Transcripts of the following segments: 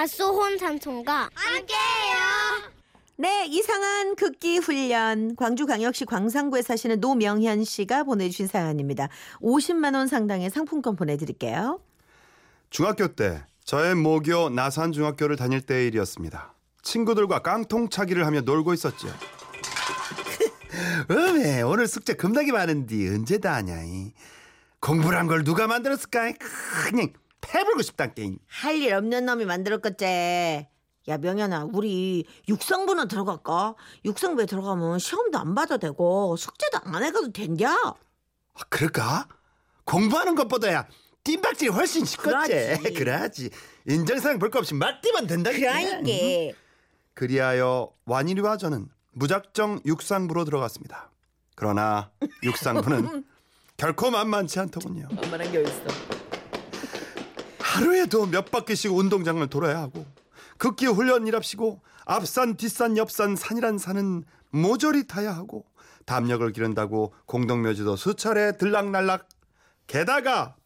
밭소혼 삼촌과 함께해요. 네, 이상한 극기 훈련 광주광역시 광산구에 사시는 노명현 씨가 보내주신 사연입니다. 50만 원 상당의 상품권 보내드릴게요. 중학교 때 저의 모교 나산 중학교를 다닐 때의 일이었습니다. 친구들과 깡통차기를 하며 놀고 있었죠. 어메 오늘 숙제 겁나게 많은데 언제 다 하냐 이. 공부란 걸 누가 만들었을까 그냥 패불고 싶단 게임 할 일 없는 놈이 만들었겠지. 야 명현아 우리 육상부나 들어갈까? 육상부에 들어가면 시험도 안 봐도 되고 숙제도 안 해가도 된냐? 아, 그럴까? 공부하는 것보다야 뜀박질이 훨씬 쉽겠지 그러지. 인정사항 볼 거 없이 막 뛰면 된다 그러니까 그리하여 완일이와 저는 무작정 육상부로 들어갔습니다. 그러나 육상부는 결코 만만치 않더군요. 만만한 게 어딨어. 하루에도 몇 바퀴씩 운동장을 돌아야 하고 극기 훈련이랍시고 앞산 뒷산 옆산 산이란 산은 모조리 타야 하고 담력을 기른다고 공동묘지도 수차례 들락날락 게다가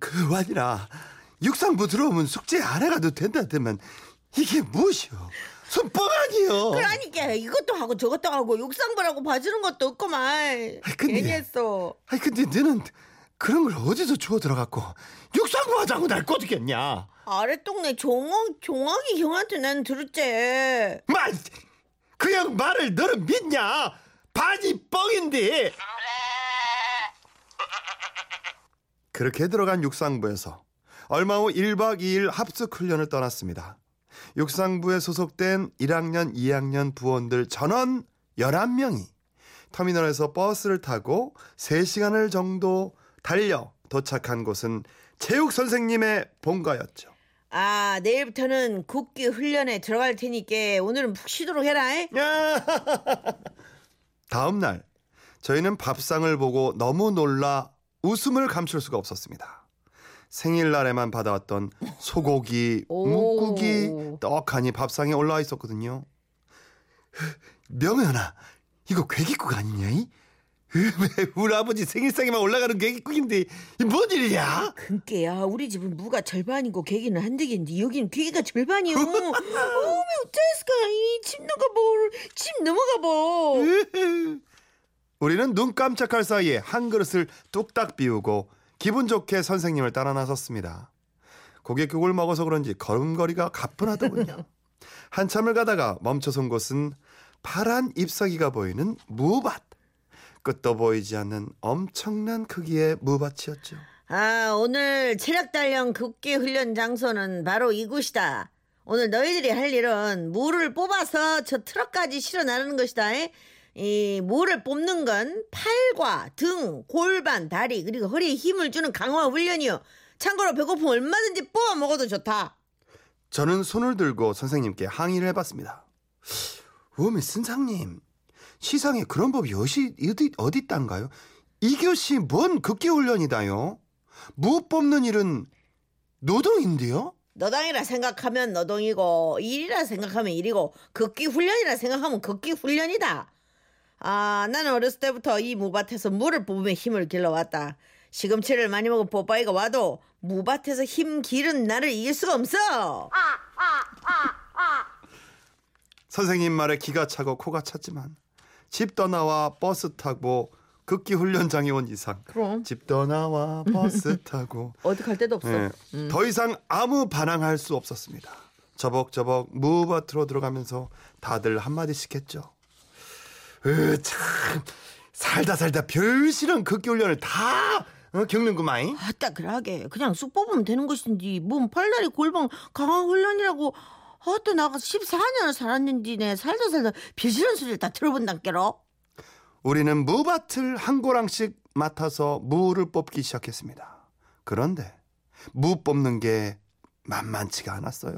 그 완이라 육상부 들어오면 숙제 안 해가도 된다더만 이게 무엇이오? 손뻥 아니요? 그러니까 이것도 하고 저것도 하고 육상부라고 봐주는 것도 없고만. 근데- 괜히 했어. 아니 근데 너는 그런 걸 어디서 주워 들어갔고 육상부 하자고 날 꼬드겠냐? 아래 동네 종옥 종옥이 형한테 난 들었지. 말 그냥 말을 너는 믿냐? 반이 뻥인데. 그렇게 들어간 육상부에서 얼마 후 1박 2일 합숙 훈련을 떠났습니다. 육상부에 소속된 1학년 2학년 부원들 전원 11명이 터미널에서 버스를 타고 3시간을 정도 달려 도착한 곳은 체육 선생님의 본가였죠 아 내일부터는 국기 훈련에 들어갈 테니까 오늘은 푹 쉬도록 해라. 잉? 다음 날 저희는 밥상을 보고 너무 놀라 웃음을 감출 수가 없었습니다. 생일날에만 받아왔던 소고기, 오. 묵국이 떡하니 밥상에 올라와 있었거든요. 명현아, 이거 괴기국 아니냐? 이? 왜 우리 아버지 생일상에만 올라가는 괴기국인데 이뭔 일이야? 그니까야 우리 집은 무가 절반이고 계기는 한대기인데 여기는 계기가 절반이요. 어머 어쩌했을까? 이집 넘어가 집 넘어가 봐. 우리는 눈 깜짝할 사이에 한 그릇을 뚝딱 비우고 기분 좋게 선생님을 따라 나섰습니다. 고깃국을 먹어서 그런지 걸음걸이가 가뿐하더군요. 한참을 가다가 멈춰선 곳은 파란 잎사귀가 보이는 무밭. 끝도 보이지 않는 엄청난 크기의 무밭이었죠. 아 오늘 체력 단련 국기 훈련 장소는 바로 이곳이다. 오늘 너희들이 할 일은 무를 뽑아서 저 트럭까지 실어 나르는 것이다. 잉? 이 무를 뽑는 건 팔과 등, 골반, 다리 그리고 허리에 힘을 주는 강화 훈련이요. 참고로 배고프면 얼마든지 뽑아 먹어도 좋다. 저는 손을 들고 선생님께 항의를 해봤습니다. 어메 선생님, 시상에 그런 법이 어디 어디 어디 있단가요? 이것이 뭔 극기 훈련이다요? 무 뽑는 일은 노동인데요? 노동이라 생각하면 노동이고 일이라 생각하면 일이고 극기 훈련이라 생각하면 극기 훈련이다. 아 나는 어렸을 때부터 이 무밭에서 무를 뽑으며 힘을 길러왔다. 시금치를 많이 먹은 뽀빠이가 와도 무밭에서 힘 기른 나를 이길 수가 없어. 선생님 말에 기가 차고 코가 찼지만 집 떠나와 버스 타고 극기 훈련장에 온 이상 그럼. 집 떠나와 버스 타고 어디 갈 데도 없어. 예, 더 이상 아무 반항할 수 없었습니다. 저벅저벅 무밭으로 들어가면서 다들 한마디씩 했죠. 으, 참 살다 살다 별 싫은 극기 훈련을 다 어, 겪는구만. 아따 그러게 그냥 쑥 뽑으면 되는 것인지 뭔 팔다리 골반 강화 훈련이라고 아따 나가 14년을 살았는데 내 살다 살다 별싫은 소리를 다 들어본단께로. 우리는 무밭을 한 고랑씩 맡아서 무를 뽑기 시작했습니다. 그런데 무 뽑는 게 만만치가 않았어요.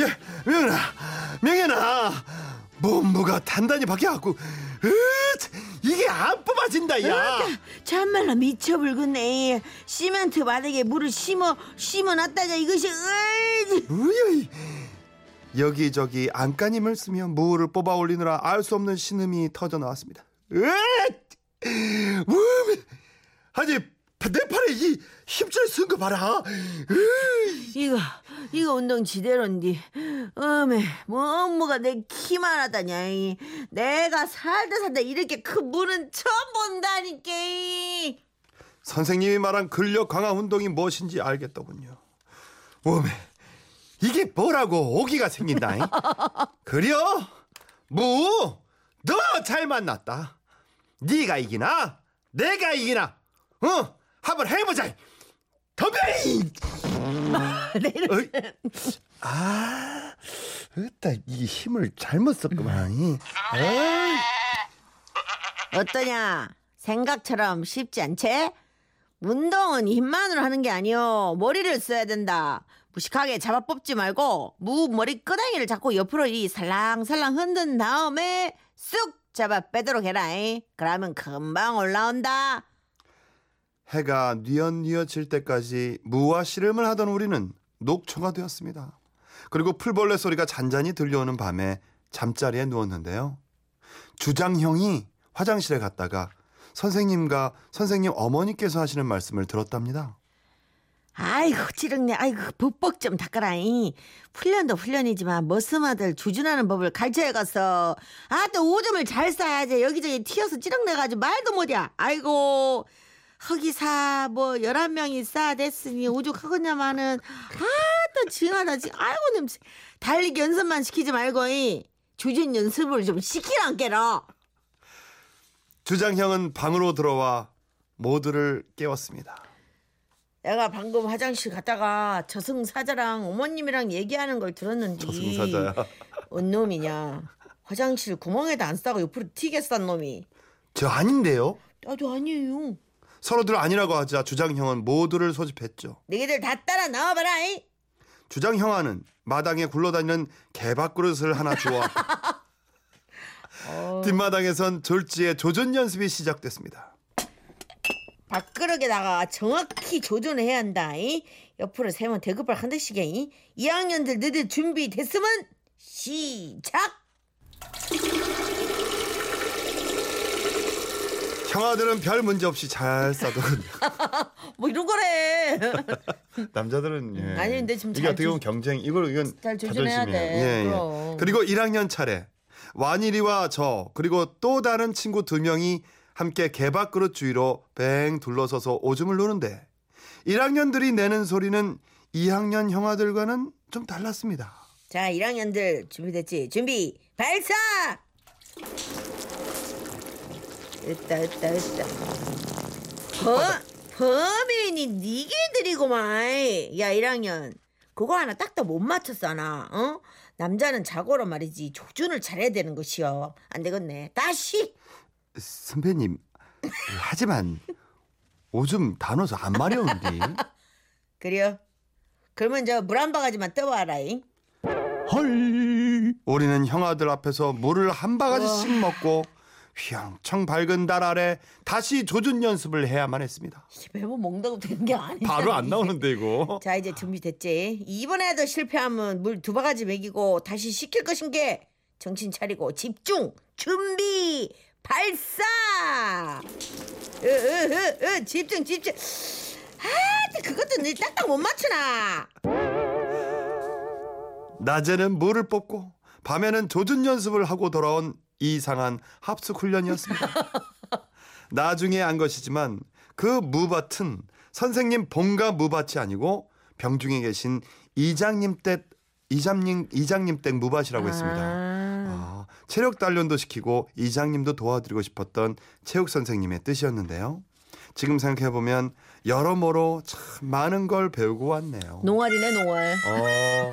야, 명현아, 명현아, 몸무가 단단히 박혀갖고, 으, 이게 안 뽑아진다, 야. 참말로 미쳐 불겠네. 시멘트 바닥에 물을 심어 심어놨다가 이것이 으이. 우여이. 여기저기 안간힘을 쓰며 무를 뽑아 올리느라 알 수 없는 신음이 터져 나왔습니다. 으! 몸이 아니 내 팔에 이 힘줄 쓴 거 봐라. 이거 이거 운동 지대로인디 어메 뭐 업무가 내 키만 하다냐 이. 내가 살다 살다 이렇게 큰 물은 처음 본다니까 이. 선생님이 말한 근력 강화 운동이 무엇인지 알겠더군요. 오메 이게 뭐라고 오기가 생긴다. 잉? 그려 무 너 잘 만났다. 네가 이기나 내가 이기나 어 한번 해보자. 덤벼이. 어이. 아, 으따 이 힘을 잘못 썼구만. 어떠냐 생각처럼 쉽지 않지? 운동은 힘만으로 하는 게 아니요 머리를 써야 된다 무식하게 잡아 뽑지 말고 무 머리 끄덩이를 잡고 옆으로 이 살랑살랑 흔든 다음에 쑥 잡아 빼도록 해라 이. 그러면 금방 올라온다 해가 뉘엿뉘엿질 때까지 무와 씨름을 하던 우리는 녹초가 되었습니다. 그리고 풀벌레 소리가 잔잔히 들려오는 밤에 잠자리에 누웠는데요. 주장형이 화장실에 갔다가 선생님과 선생님 어머니께서 하시는 말씀을 들었답니다. 아이고 찌릉내 아이고 북복 좀 닦아라 이. 훈련도 훈련이지만 머스마들 주준하는 법을 가르쳐야겠어 아또 오줌을 잘 싸야지 여기저기 튀어서 찌릉내가지고 말도 못이야 아이고 허기사 뭐 열한 명이 싸 됐으니 오죽하겠냐마는 아또 징하다 지 아이고 냄새 달리기 연습만 시키지 말고 이. 주준 연습을 좀 시키란 게라 주장형은 방으로 들어와 모두를 깨웠습니다. 내가 방금 화장실 갔다가 저승사자랑 어머님이랑 얘기하는 걸 들었는데 저승사자야. 뭔 놈이냐 화장실 구멍에다 안 싸고 옆으로 튀게 싼 놈이 저 아닌데요? 나도 아니에요 서로들 아니라고 하자 주장형은 모두를 소집했죠. 너희들 다 따라 나와봐라 이. 주장형아는 마당에 굴러다니는 개밥그릇을 하나 주워 뒷마당에선 졸지에 조전 연습이 시작됐습니다. 밥그릇에다가 정확히 조준을 해야 한다 이. 옆으로 세면 대급발 한 대씩이야 이. 2학년들 너희들 준비됐으면 시작 형아들은 별 문제 없이 잘 싸더군요. 뭐 이런 거래 남자들은 예. 아니, 근데 지금 이게 잘 어떻게 보면 경쟁 이걸 이건 잘 조준해야 자존심이에요. 돼. 예, 예. 그럼. 그리고 1학년 차례 완일이와 저 그리고 또 다른 친구 두 명이 함께 개밥그릇 주위로 뱅 둘러서서 오줌을 누는데 1학년들이 내는 소리는 2학년 형아들과는 좀 달랐습니다. 자, 1학년들 준비됐지? 준비, 발사! 으따, 으따, 으따. 범, 범인이 니게들이구만. 야, 1학년. 그거 하나 딱딱 못 맞췄어, 하나. 어? 남자는 자고로 말이지. 조준을 잘해야 되는 것이요. 안 되겠네. 다시! 선배님 하지만 오줌 다 넣어서 안 마려운데 그래요. 그러면 저 물 한 바가지만 떠봐라잉. 헐 우리는 형아들 앞에서 물을 한 바가지씩 먹고 휘영청 밝은 달 아래 다시 조준 연습을 해야만 했습니다. 이게 매번 먹는다고 되는 게 아니야. 바로 안 나오는데 이거. 자 이제 준비됐지 이번에도 실패하면 물 두 바가지 먹이고 다시 시킬 것인 게 정신 차리고 집중 준비 발사 으으으으 집중 집중 아 그것도 늘 딱딱 못 맞추나 낮에는 물을 뽑고 밤에는 조준 연습을 하고 돌아온 이상한 합숙 훈련이었습니다. 나중에 안 것이지만 그 무밭은 선생님 본가 무밭이 아니고 병중에 계신 이장님 댁 이장님 이장님 댁 무밭이라고 했습니다. 아, 체력 단련도 시키고 이장님도 도와드리고 싶었던 체육 선생님의 뜻이었는데요. 지금 생각해 보면 여러모로 참 많은 걸 배우고 왔네요. 농활이네 농활 어.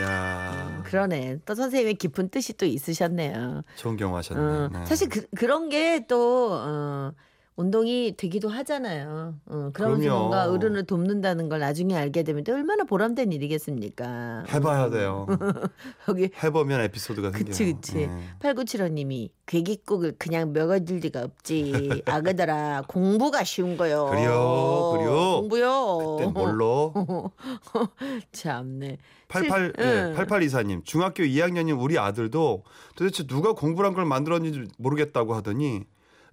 야, 그러네 또 선생님의 깊은 뜻이 또 있으셨네요 좋은 경험 하셨네. 어, 네. 사실 그, 그런 게또 어, 운동이 되기도 하잖아요. 어, 그러면서 그럼요. 뭔가 어른을 돕는다는 걸 나중에 알게 되면 또 얼마나 보람된 일이겠습니까? 해봐야 돼요. 여기 해보면 에피소드가 그치 생겨요. 그치. 네. 8975님이 괴기국을 그냥 먹어줄 리가 없지. 아그더라 공부가 쉬운 거요. 그래요, 그래요. 공부요. 그땐 뭘로? 참네. 88, 실- 예, 응. 8824님 중학교 2학년인 우리 아들도 도대체 누가 공부란 걸 만들었는지 모르겠다고 하더니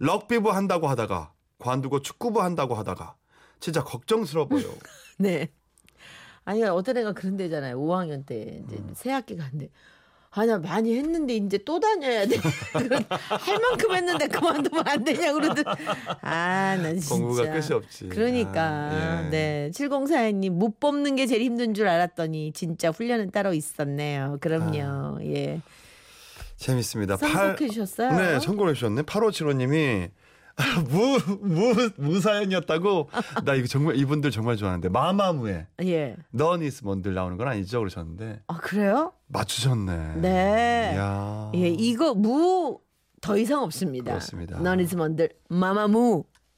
럭비부 한다고 하다가 관두고 축구부 한다고 하다가 진짜 걱정스러워 보여. 네. 아니 어떤 애가 그런 데잖아요. 5학년 때 이제 음. 새 학기 갔는데 아나 많이 했는데 이제 또 다녀야 돼. 할 만큼 했는데 그만두면 안 되냐 그러더니 아나 진짜 공부가 끝이 없지. 그러니까 아, 예. 네 7042님 못 뽑는 게 제일 힘든 줄 알았더니 진짜 훈련은 따로 있었네요. 그럼요. 아. 예. 재밌습니다. 선곡해 주셨어요? 네, 선곡해 주셨네. 8575님이 무, 무, 무사연이었다고? 나 이거 정말, 이분들 정말 좋아하는데. 마마무의 예. 너니스 뭔들 나오는 건 아니죠? 그러셨는데. 아 그래요? 맞추셨네. 네. 이야. 예, 이거 무 더 이상 없습니다. 그렇습니다. 너니즈먼들 마마무